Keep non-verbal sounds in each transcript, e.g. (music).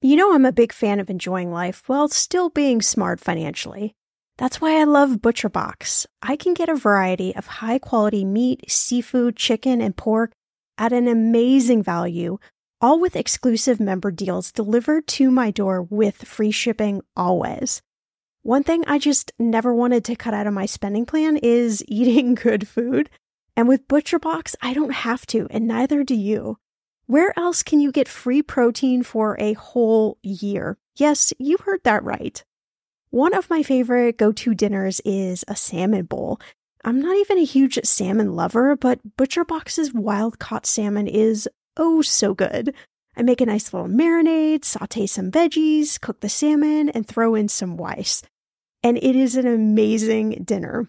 You know, I'm a big fan of enjoying life while still being smart financially. That's why I love ButcherBox. I can get a variety of high quality meat, seafood, chicken, and pork at an amazing value, all with exclusive member deals delivered to my door with free shipping always. One thing I just never wanted to cut out of my spending plan is (laughs) eating good food. And with ButcherBox, I don't have to, and neither do you. Where else can you get free protein for a whole year? Yes, you heard that right. One of my favorite go to dinners is a salmon bowl. I'm not even a huge salmon lover, but ButcherBox's wild caught salmon is oh so good. I make a nice little marinade, saute some veggies, cook the salmon, and throw in some rice and it is an amazing dinner.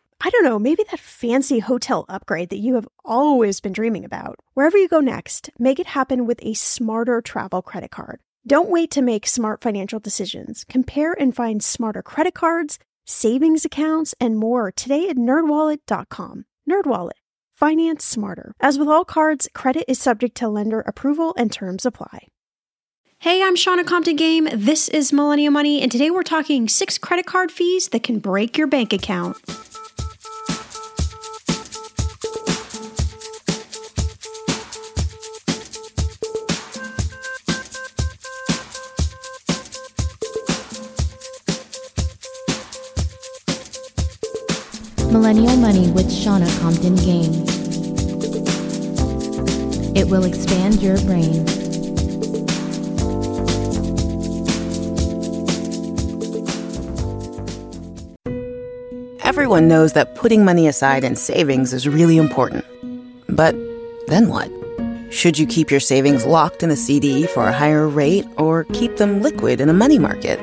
I don't know, maybe that fancy hotel upgrade that you have always been dreaming about. Wherever you go next, make it happen with a smarter travel credit card. Don't wait to make smart financial decisions. Compare and find smarter credit cards, savings accounts, and more today at nerdwallet.com. Nerdwallet. Finance smarter. As with all cards, credit is subject to lender approval and terms apply. Hey, I'm Shannah Compton Game. This is Millennial Money, and today we're talking six credit card fees that can break your bank account. Millennial Money with Shannah Compton Game. It will expand your brain. Everyone knows that putting money aside in savings is really important. But then what? Should you keep your savings locked in a CD for a higher rate or keep them liquid in a money market?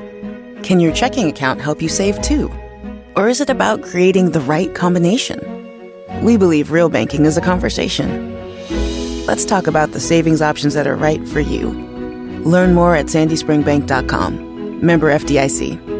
Can your checking account help you save too? Or is it about creating the right combination? We believe real banking is a conversation. Let's talk about the savings options that are right for you. Learn more at sandyspringbank.com. Member FDIC.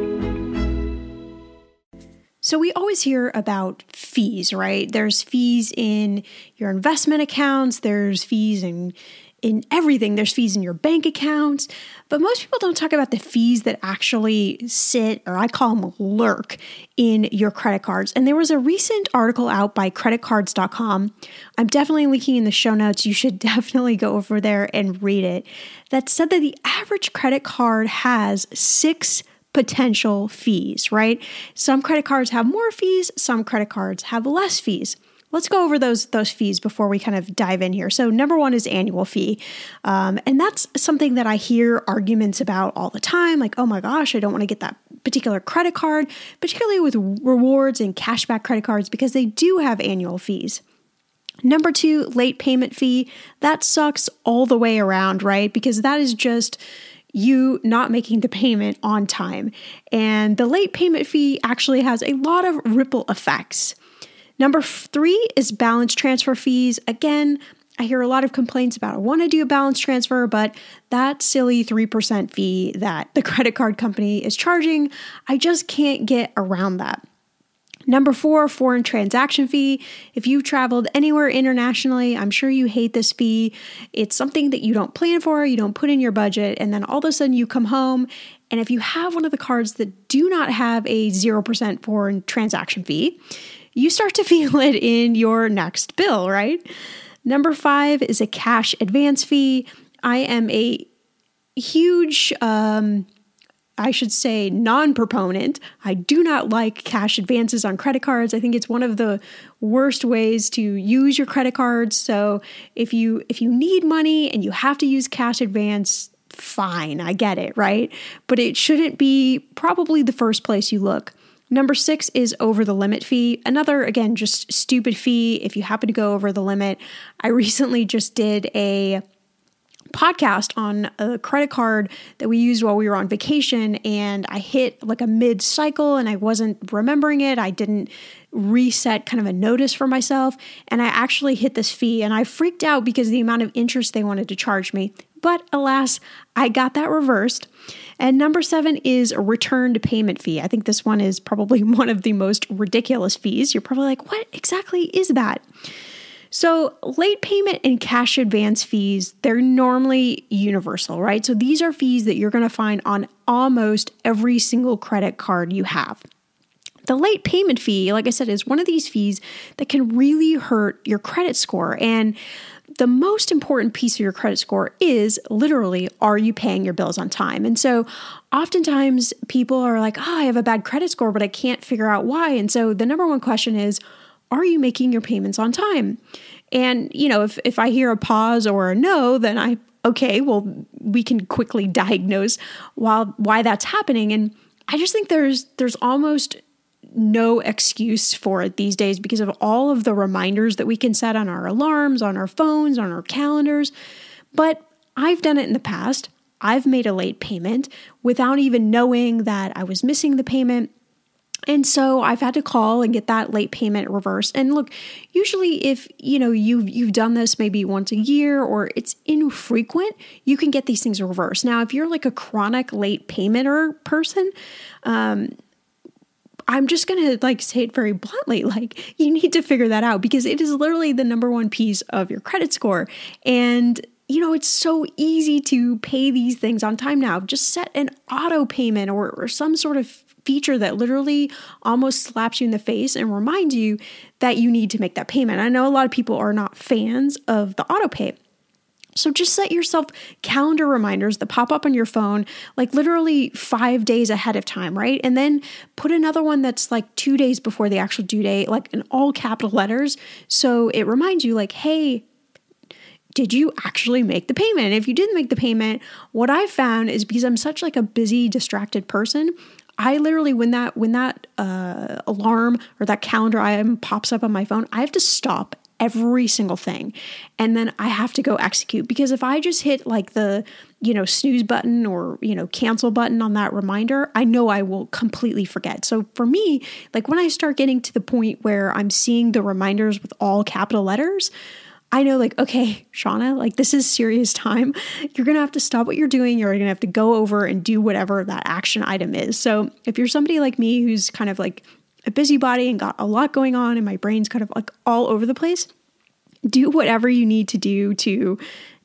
So, we always hear about fees, right? There's fees in your investment accounts, there's fees in in everything. There's fees in your bank accounts, but most people don't talk about the fees that actually sit, or I call them lurk, in your credit cards. And there was a recent article out by creditcards.com. I'm definitely linking in the show notes. You should (laughs) definitely go over there and read it. That said that the average credit card has six potential fees, right? Some credit cards have more fees, some credit cards have less fees. Let's go over those those fees before we kind of dive in here. So number one is annual fee, um, and that's something that I hear arguments about all the time. Like, oh my gosh, I don't want to get that particular credit card, particularly with rewards and cashback credit cards because they do have annual fees. Number two, late payment fee. That sucks all the way around, right? Because that is just you not making the payment on time. And the late payment fee actually has a lot of ripple effects. Number three is balance transfer fees. Again, I hear a lot of complaints about I want to do a balance transfer, but that silly 3% fee that the (laughs) credit card company is charging, I just can't get around that. Number four, foreign transaction fee. If you've traveled anywhere internationally, I'm sure you hate this fee. It's something that you don't plan for, you don't put in your budget, and then all of a sudden you come home. And if you have one of the cards that do not have a 0% foreign transaction fee, you start to (laughs) feel it in your next bill, right? Number five is a cash advance fee. I am a huge um, I should say, non proponent. I do not like cash advances on credit cards. I think it's one of the worst ways to use your credit cards. So if you if you need money and you have to use cash advance, fine, I get it, right? But it shouldn't be probably the first place you look. Number six is over the limit fee. Another, again, just stupid fee if you happen to go over the limit. I (laughs) recently just did a podcast on a credit card that we used while we were on vacation and I hit like a mid cycle and I wasn't remembering it. I didn't reset kind of a notice for myself and I actually hit this fee and I freaked out because the amount of interest they wanted to charge me. But alas, I got that reversed. And number seven is a returned payment fee. I think this one is probably (laughs) one of the most ridiculous fees. You're probably like, what exactly is that? So, late payment and cash advance fees, they're normally universal, right? So, these are fees that you're going to find on almost every single credit card you have. The late payment fee, like I said, is one of these fees that can really hurt your credit score. And the most important piece of your credit score is literally are you paying your bills on time? And so oftentimes people are like, oh, I have a bad credit score, but I can't figure out why. And so the number one question is, are you making your payments on time? And, you know, if, if I hear a pause or a no, then I, okay, well, we can quickly (laughs) diagnose while, why that's happening. And I just think there's, there's almost no excuse for it these days because of all of the reminders that we can set on our alarms, on our phones, on our calendars. But I've done it in the past. I've made a late payment without even knowing that I was missing the payment. And so I've had to call and get that late payment reversed. And look, usually if you know you've you've done this maybe once a year or it's infrequent, you can get these things reversed. Now, if you're like a chronic late payment person, um, I'm just going to like say it very bluntly like you need to figure that out because it is literally the number one piece of your credit score and you know, it's so easy to pay these things on time now. Just set an auto payment or, or some sort of feature that literally almost slaps you in the face and reminds you that you need to make that payment. I know a lot of people are not fans of the auto pay. So just set yourself calendar reminders that pop up on your phone, like literally five days ahead of time, right? And then put another one that's like two days before the actual due date, like in all capital letters. So it reminds you, like, hey, did you actually make the payment? And if you didn't make the payment, what I found is because I'm such like a busy, distracted person, I literally when that when that uh, alarm or that calendar item pops up on my phone, I have to stop every single thing. And then I have to go execute because if I just hit like the, you know, snooze button or, you know, cancel button on that reminder, I know I will completely forget. So for me, like when I start getting to the point where I'm seeing the reminders with all capital letters, I know, like, okay, Shannah, like, this is serious time. You're to have to stop what you're doing. You're to have to go over and do whatever that action item is. So, if you're somebody like me who's kind of like a busybody and got a lot going on and my brain's kind of like all over the place, do whatever you need to do to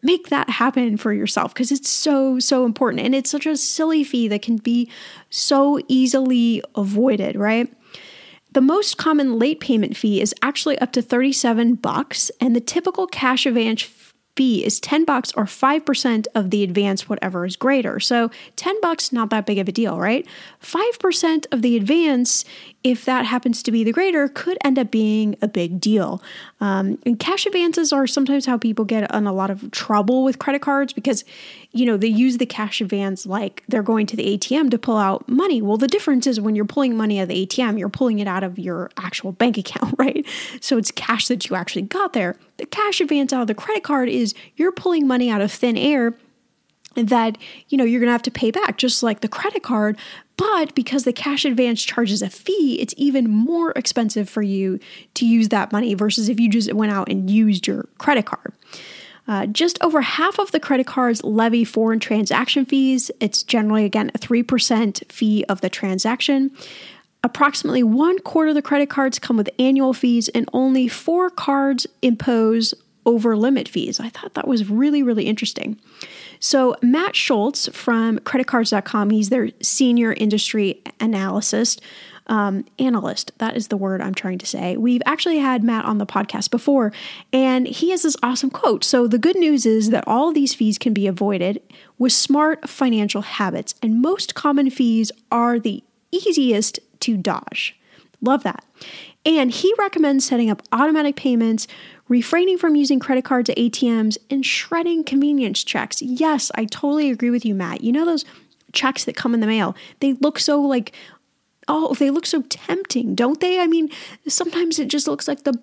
make that happen for yourself because it's so, so important. And it's such a silly fee that can be so easily avoided, right? The most common late payment fee is actually up to 37 bucks and the typical cash advance fee is 10 bucks or 5% of the advance whatever is greater. So 10 bucks not that big of a deal, right? 5% of the advance if that happens to be the greater, could end up being a big deal. Um, and cash advances are sometimes how people get in a lot of trouble with credit cards because, you know, they use the cash advance like they're going to the ATM to pull out money. Well, the difference is when you're pulling money out of the ATM, you're pulling it out of your actual bank account, (laughs) right? So it's cash that you actually got there. The cash advance out of the credit card is you're pulling money out of thin air that you know you're going to have to pay back just like the credit card but because the cash advance charges a fee, it's even more expensive for you to use that money versus if you just went out and used your credit card. Uh, just over half of the credit cards levy foreign transaction fees. It's generally, again, a 3% fee of the transaction. Approximately one quarter of the credit cards come with annual fees, and only four cards impose over limit fees. I thought that was really, really interesting. So, Matt Schultz from creditcards.com, he's their senior industry analyst. Um, analyst, that is the word I'm trying to say. We've actually had Matt on the podcast before, and he has this awesome quote. So, the good news is that all these fees can be avoided with smart financial habits, and most common fees are the easiest to dodge. Love that. And he recommends setting up automatic payments, refraining from using credit cards at ATMs, and shredding convenience checks. Yes, I totally agree with you, Matt. You know those checks that come in the mail? They look so like, oh, they look so tempting, don't they? I mean, sometimes it just looks like the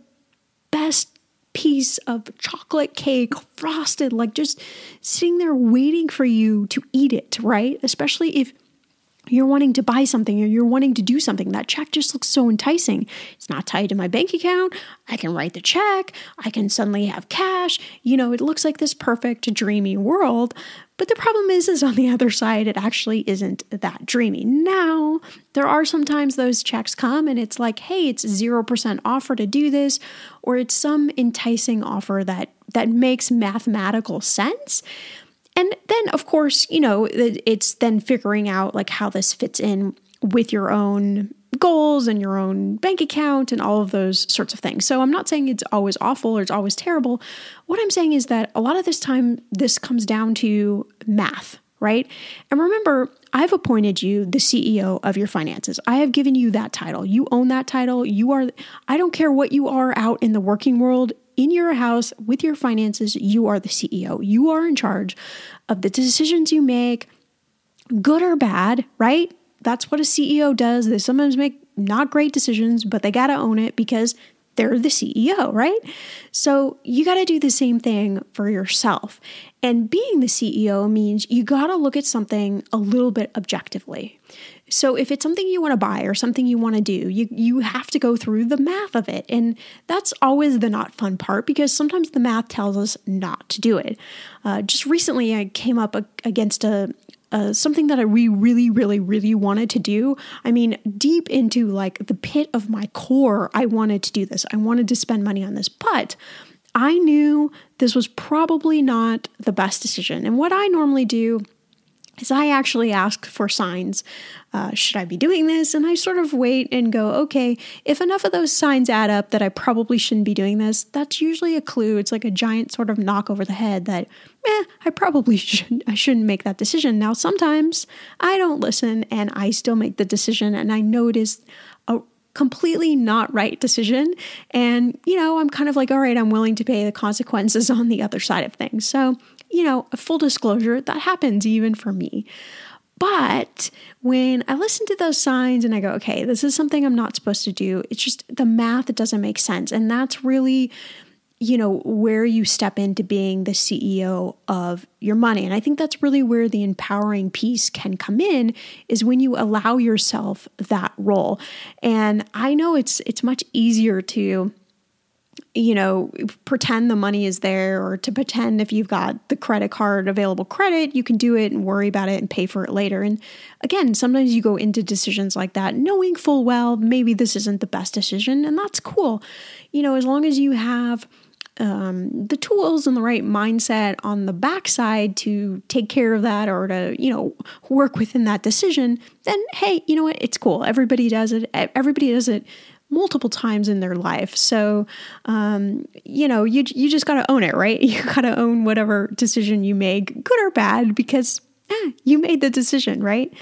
best piece of chocolate cake frosted, like just sitting there waiting for you to eat it, right? Especially if you're wanting to buy something or you're wanting to do something. That check just looks so enticing. It's not tied to my bank account. I can write the check. I can suddenly have cash. You know, it looks like this perfect, dreamy world. But the problem is, is on the other side, it actually isn't that dreamy. Now, there are sometimes those checks come and it's like, hey, it's 0% offer to do this, or it's some enticing offer that that makes mathematical sense. And then, of course, you know, it's then figuring out like how this fits in with your own goals and your own bank account and all of those sorts of things. So I'm not saying it's always awful or it's always terrible. What I'm saying is that a lot of this time, this comes down to math, right? And remember, I've appointed you the CEO of your finances. I have given you that title. You own that title. You are, I don't care what you are out in the working world in your house with your finances, you are the CEO. You are in charge of the decisions you make, good or bad, right? That's what a CEO does. They sometimes make not great decisions, but they got to own it because they're the CEO, right? So you got to do the same thing for yourself. And being the CEO means you got to look at something a little bit objectively. So if it's something you want to buy or something you want to do, you you have to go through the math of it. And that's always the not fun part because sometimes the math tells us not to do it. Uh, just recently, I came up against a, uh, something that I we really, really, really wanted to do. I mean, deep into like the pit of my core, I wanted to do this. I wanted to spend money on this, but I knew this was probably not the best decision. And what I normally do is I actually ask for signs. Uh, should I be doing this? And I sort of wait and go, okay, if enough of those signs add up that I probably shouldn't be doing this, that's usually a clue. It's like a giant sort of knock over the head that, eh, I probably (laughs) shouldn't, I shouldn't make that decision. Now, sometimes I don't listen and I still make the decision and I know it is a completely not right decision. And, you know, I'm kind of like, all right, I'm willing to pay the consequences (laughs) on the other side of things. So you know, full disclosure, that happens even for me. But when I listen to those signs and I go, okay, this is something I'm not supposed to do, it's just the math doesn't make sense. And that's really, you know, where you step into being the CEO of your money. And I think that's really where the empowering piece can come in is when you allow yourself that role. And I know it's it's much easier to you know, pretend the money is there or to pretend if you've got the credit card available credit, you can do it and worry about it and pay for it later. And again, sometimes you go into decisions like that knowing full well maybe this isn't the best decision, and that's cool. You know, as long as you have um, the tools and the right mindset on the backside to take care of that or to, you know, work within that decision, then hey, you know what? It's cool. Everybody does it. Everybody does it multiple times in their life. So, um, you know, you you just got to own it, right? (laughs) You got to own whatever decision you make, good or bad, because eh, you made the decision, right?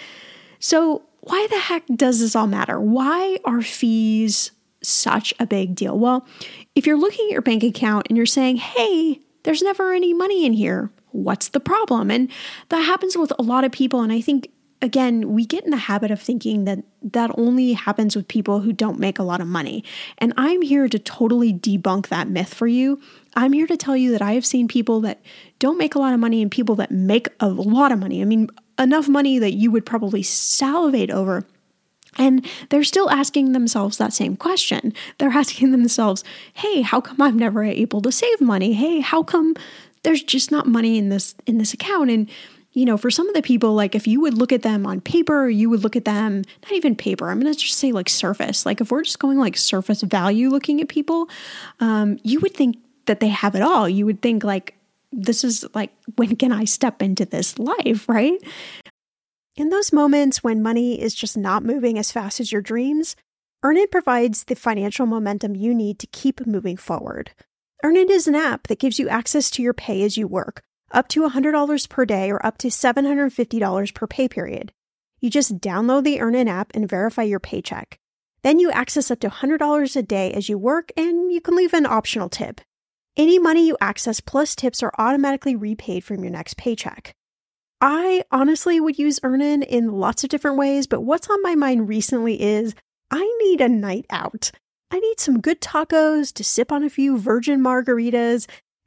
So, why the heck does this all matter? Why are fees such a big deal? Well, if you're looking at your bank account and you're saying, "Hey, there's never any money in here," what's the problem? And that happens with a lot of people, and I think again, we get in the habit of thinking that that only happens with people who don't make a lot of money. And I'm here to totally debunk that myth for you. I'm here to tell you that I have seen people that don't make a lot of money and people that make a lot of money. I mean, enough money that you would probably salivate over. And they're still asking themselves that same question. They're asking themselves, hey, how come I'm never able to save money? Hey, how come there's just not money in this in this account? And you know, for some of the people, like if you would look at them on paper, you would look at them, not even paper, I'm going to just say like surface. Like if we're just going like surface value looking at people, um, you would think that they have it all. You would think like, this is like, when can I step into this life, right? In those moments when money is just not moving as fast as your dreams, Earnin provides the financial momentum you need to keep moving forward. Earnin is an app that gives you access to your pay as you work, up to $100 per day or up to $750 per pay period. You just download the Earnin app and verify your paycheck. Then you access up to $100 a day as you work, and you can leave an optional tip. Any money you access plus tips are automatically repaid from your next paycheck. I honestly would use Earnin in lots of different ways, but what's on my mind recently is I need a night out. I need some good tacos to sip on a few virgin margaritas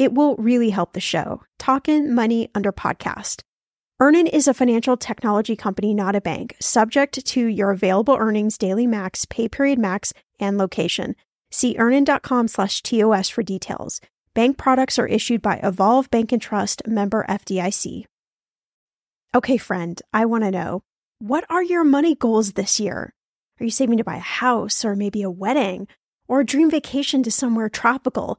It will really help the show. Talkin' Money under podcast. Earnin is a financial technology company, not a bank, subject to your available earnings, daily max, pay period max, and location. See earnin.com slash TOS for details. Bank products are issued by Evolve Bank and Trust, member FDIC. Okay, friend, I want to know what are your money goals this year? Are you saving to buy a house or maybe a wedding or a dream vacation to somewhere tropical?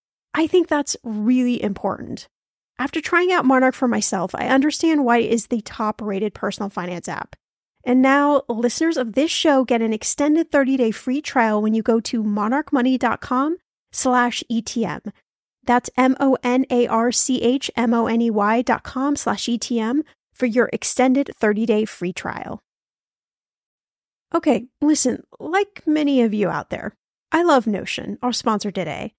I think that's really important. After trying out Monarch for myself, I understand why it is the top rated personal finance app. And now listeners of this show get an extended 30-day free trial when you go to monarchmoney.com slash ETM. That's M-O-N-A-R-C-H-M-O-N-E-Y dot com slash ETM for your extended 30-day free trial. Okay, listen, like many of you out there, I love Notion, our sponsor today.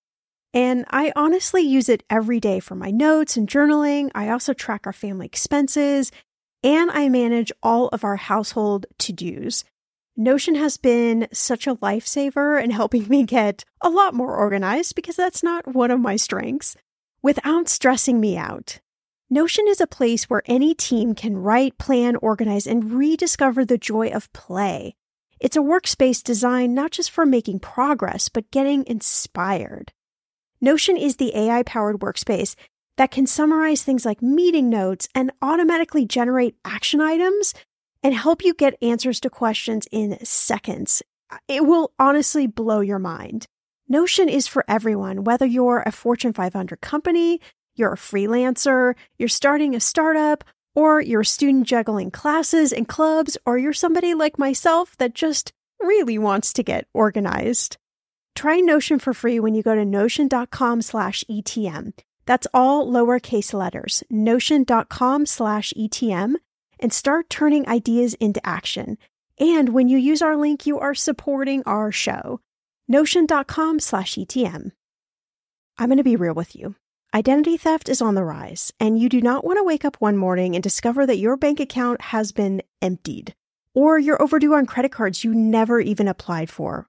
And I honestly use it every day for my notes and journaling. I also track our family expenses and I manage all of our household to dos. Notion has been such a lifesaver in helping (laughs) me get a lot more organized because that's not one of my strengths without stressing me out. Notion is a place where any team can write, plan, organize, and rediscover the joy of play. It's a workspace designed not just for making progress, but getting inspired. Notion is the AI powered workspace that can summarize things like meeting notes and automatically generate action items and help you get answers to questions in seconds. It will honestly blow your mind. Notion is for everyone, whether you're a Fortune 500 company, you're a freelancer, you're starting a startup, or you're a student juggling classes and clubs, or you're somebody like myself that just really wants to get organized. Try Notion for free when you go to notion.com slash ETM. That's all lowercase letters, notion.com slash ETM, and start turning ideas into action. And when you use our link, you are supporting our show. Notion.com slash ETM. I'm going to be real with you. Identity theft is on the rise, and you do not want to wake up one morning and discover that your bank account has been emptied, or you're overdue on credit cards you never even applied for,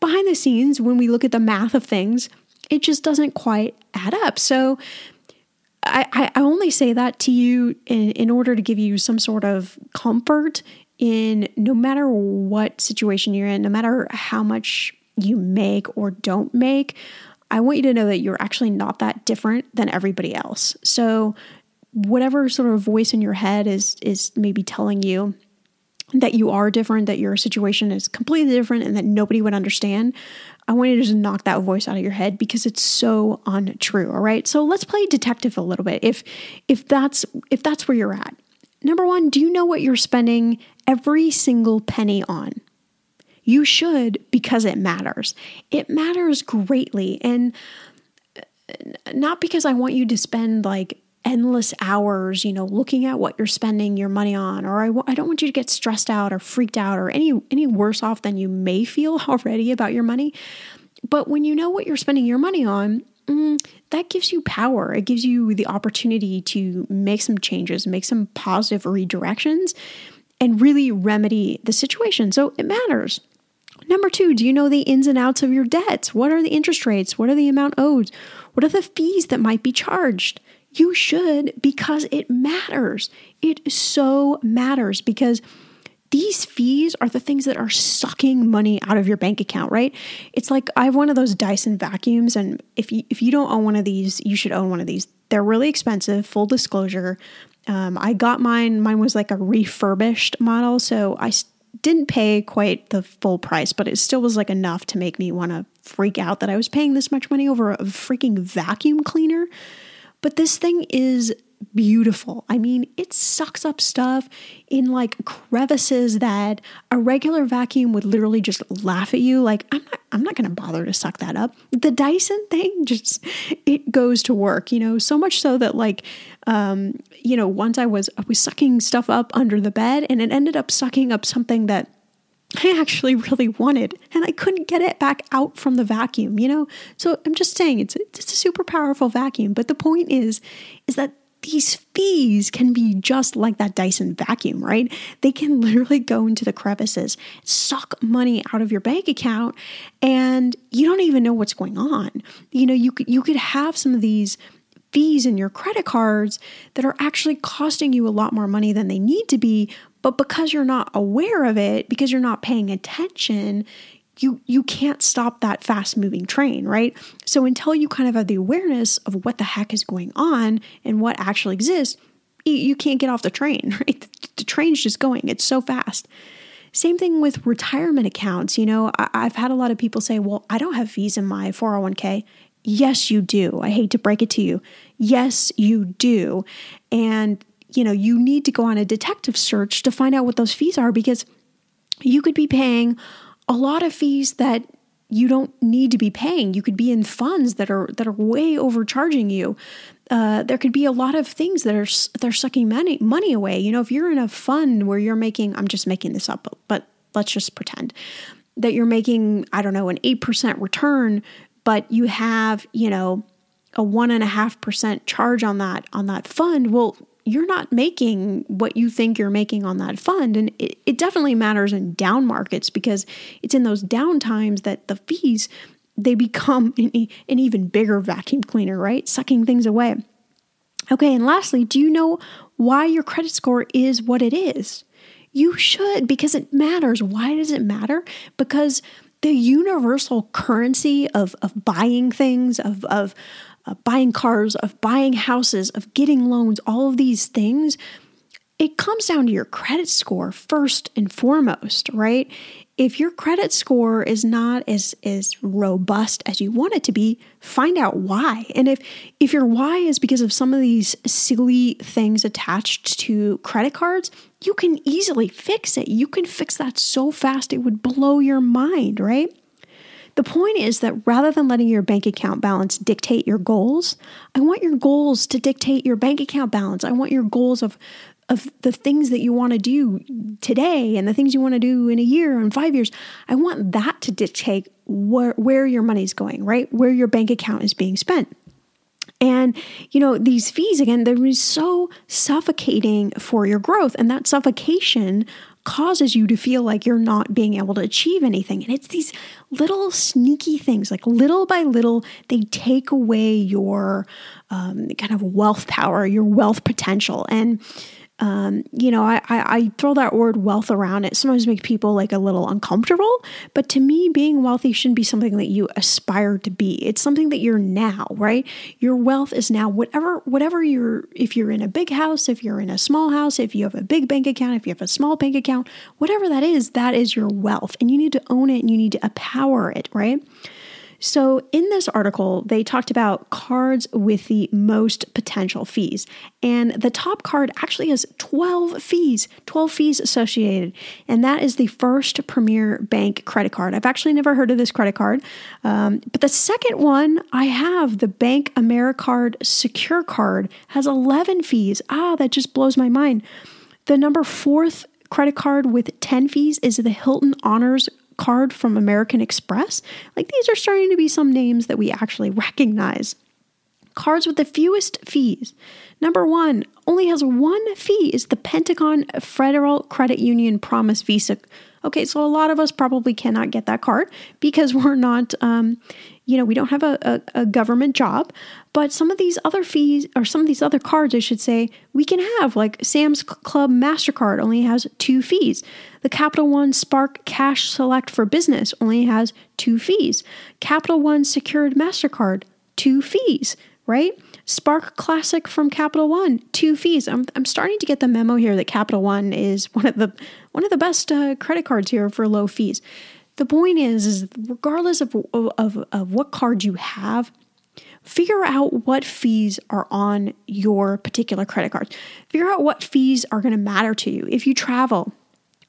behind the scenes, when we look at the math of things, it just doesn't quite add up. So I, I only say that to you in, in order to give you some sort of comfort in no matter what situation you're in, no matter how much you make or don't make, I want you to know that you're actually not that different than everybody else. So whatever sort of voice in your head is is maybe telling you that you are different, that your situation is completely different and that nobody would understand, I want you to just knock that voice out of your head because it's so untrue, all right? So let's play detective a little bit. If if that's if that's where you're at. Number 1, do you know what you're spending every single penny on? You should because it matters. It matters greatly. And uh, not because I want you to spend like endless hours, you know, looking at what you're spending your money on, or I don't want you to get stressed out or freaked out or any any worse off than you may feel (laughs) already about your money. But when you know what you're spending your money on, mm, that gives you power. It gives you the opportunity to make some changes, make some positive redirections, and really remedy the situation. So it matters. Number two, do you know the ins and outs of your debts? What are the interest rates? What are the amount owed? What are the fees that might be charged? You should because it matters. It so matters because these fees are the things that are sucking money out of your bank account, right? It's like I have one of those Dyson vacuums and if you if you don't own one of these, you should own one of these. They're really expensive, full disclosure. Um, I got mine, mine was like a refurbished model, so I didn't pay quite the full price, but it still was like enough to make me want to freak out that I was paying this much money over a freaking vacuum cleaner. But this thing is beautiful. I mean, it sucks up stuff in like crevices that a regular vacuum would literally just laugh at you like I'm not I'm not going to bother to suck that up. The Dyson thing (laughs) just it goes to work, you know, so much so that like um you know, once I was I was sucking stuff up under the bed and it ended up sucking up something that I actually really wanted, and I couldn't get it back out from the vacuum, you know? So I'm just saying it's a, it's a super powerful vacuum. But the point is, is that these fees can be just like that Dyson vacuum, right? They can (laughs) literally go into the crevices, suck money out of your bank account, and you don't even know what's going on. You know, you could you could have some of these fees in your credit cards that are actually costing you a lot more money than they need to be, but because you're not aware of it, because you're not paying attention, you you can't stop that fast moving train, right? So until you kind of have the awareness of what the heck is going on and what actually exists, you, can't get off the train, (laughs) right? The, train's just going. It's so fast. Same thing with retirement accounts. You know, I've had a lot of people say, well, I don't have fees in my 401k. Yes, you do. I hate to break it to you. Yes, you do. And you know, you need to go on a detective search to find out what those fees are because you could be paying a lot of fees that you don't need to be paying. You could be in funds that are that are way overcharging you. Uh, there could be a lot of things that are they're sucking money money away. You know, if you're in a fund where you're making, I'm just making this up, but let's just pretend that you're making, I don't know, an eight percent return, but you have, you know, a one and a half percent charge on that on that fund. Well, you're not making what you think you're making on that fund. And it, it definitely matters in down markets because it's in those down times that the fees they become (laughs) an, an even bigger vacuum cleaner, right? Sucking things away. Okay, and lastly, do you know why your credit score is what it is? You should because it matters. Why does it matter? Because the universal currency of, of buying things, of, of uh, buying cars, of buying houses, of getting loans, all of these things, it comes down to your credit score first and foremost, right? If your credit score is not as, as robust as you want it to be, find out why. And if if your why is because of some of these silly things attached to credit cards, you can easily fix it. You can fix that so fast it would blow your mind, right? The point is that rather than letting your bank account balance dictate your goals, I want your goals to dictate your bank account balance. I want your goals of of the things that you want to do today and the things you want to do in a year and 5 years. I want that to dictate where where your money's going, right? Where your bank account is being spent. And, you know, these fees, again, they're so suffocating for your growth. And that suffocation causes you to feel like you're not being able to achieve anything. And it's these little sneaky things, like little by little, they take away your um, kind of wealth power, your wealth potential. And um, you know, I, I, I, throw that word wealth around. It sometimes makes people like a little uncomfortable. But to me, being wealthy shouldn't be something that you aspire to be. It's something that you're now, right? Your wealth is now. Whatever, whatever you're. If you're in a big house, if you're in a small house, if you have a big bank account, if you have a small bank account, whatever that is, that is your wealth, and you need to own it and you need to empower it, right? So, in this article, they talked about cards with the most potential fees. And the top card actually has 12 fees, 12 fees associated. And that is the first Premier Bank credit card. I've actually never heard of this credit card. Um, but the second one I have, the BankAmericard Secure Card, has 11 fees. Ah, that just blows my mind. The number fourth credit card with 10 fees is the Hilton Honors card from American Express. Like these are starting to be some names that we actually recognize. Cards with the fewest fees. Number one only has one fee is the Pentagon Federal Credit Union Promise Visa. Okay, so a lot of us probably cannot get that card because we're not, um, you know, we don't have a, a, a, government job. But some of these other fees, or some of these other cards, I should say, we can have. Like Sam's Club MasterCard only has two fees. The Capital One Spark Cash Select for Business only has two fees. Capital One Secured MasterCard, two fees, right? Spark Classic from Capital One, two fees. I'm, I'm starting to get the memo here that Capital One is one of the one of the best uh, credit cards here for low fees. The point is, is regardless of, of, of what card you have, figure out what fees are on your particular credit card. Figure out what fees are going to matter to you. If you travel,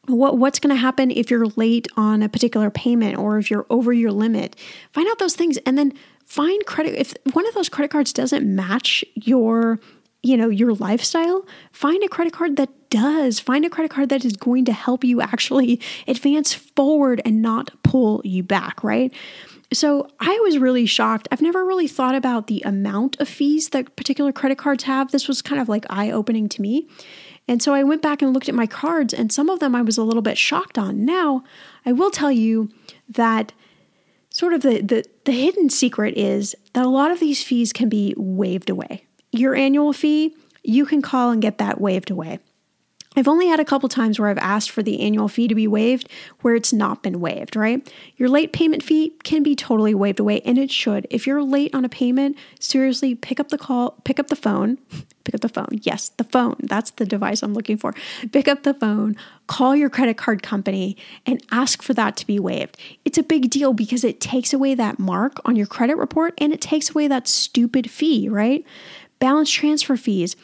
what what's going to happen if you're late on a particular payment or if you're over your limit find out those things and then find credit if one of those credit cards doesn't match your you know your lifestyle find a credit card that does find a credit card that is going to help you actually advance forward and not pull you back right so I was really shocked. I've never really thought about the amount of fees that particular credit cards have. This was kind of like eye opening to me. And so I went back and looked at my cards, and some of them I was a little bit shocked on. Now, I will tell you that sort of the, the, the hidden secret is that a lot of these fees can be waived away. Your annual fee, you can call and get that waived away. I've only had a couple times where I've asked for the annual fee to be waived where it's not been waived, right? Your late payment fee can be totally waived away and it should. If you're late on a payment, seriously pick up the call, pick up the phone, pick up the phone. Yes, the phone. That's the device I'm looking for. Pick up the phone, call your credit card company and ask for that to be waived. It's a big deal because it takes away that mark on your credit report and it takes away that stupid fee, right? Balance transfer fees.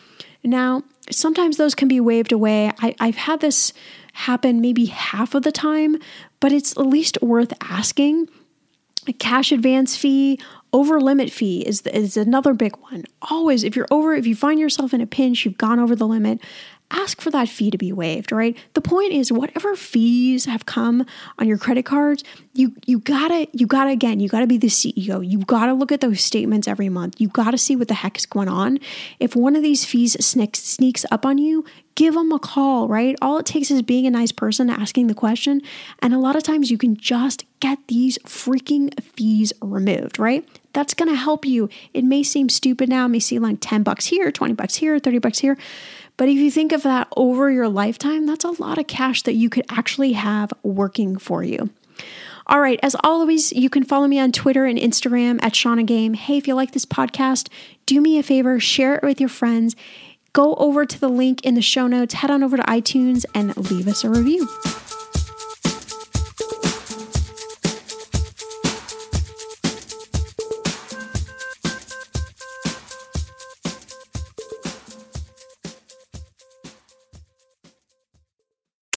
Now, sometimes those can be waived away. I, I've had this happen maybe half of the time, but it's at least worth asking. A cash advance fee, over limit fee is, is another big one. Always, if you're over, if you find yourself in a pinch, you've gone over the limit, ask for that fee to be waived, right? The point is whatever fees have come on your credit cards, you you gotta you gotta again, you gotta be the CEO. You gotta look at those statements every month. You gotta see what the heck is going on. If one of these fees sneaks sneaks up on you, give them a call, right? All it takes is being a nice person, asking the question, and a lot of times you can just get these freaking fees removed, right? That's to help you. It may seem stupid now, it may seem like 10 bucks here, 20 bucks here, 30 bucks here, but if you think of that over your lifetime, that's a lot of cash that you could actually have working for you. All right, as always, you can follow me on Twitter and Instagram at Shannah Game. Hey, if you like this podcast, do me a favor, share it with your friends. Go over to the link in the show notes, head on over to iTunes, and leave us a review.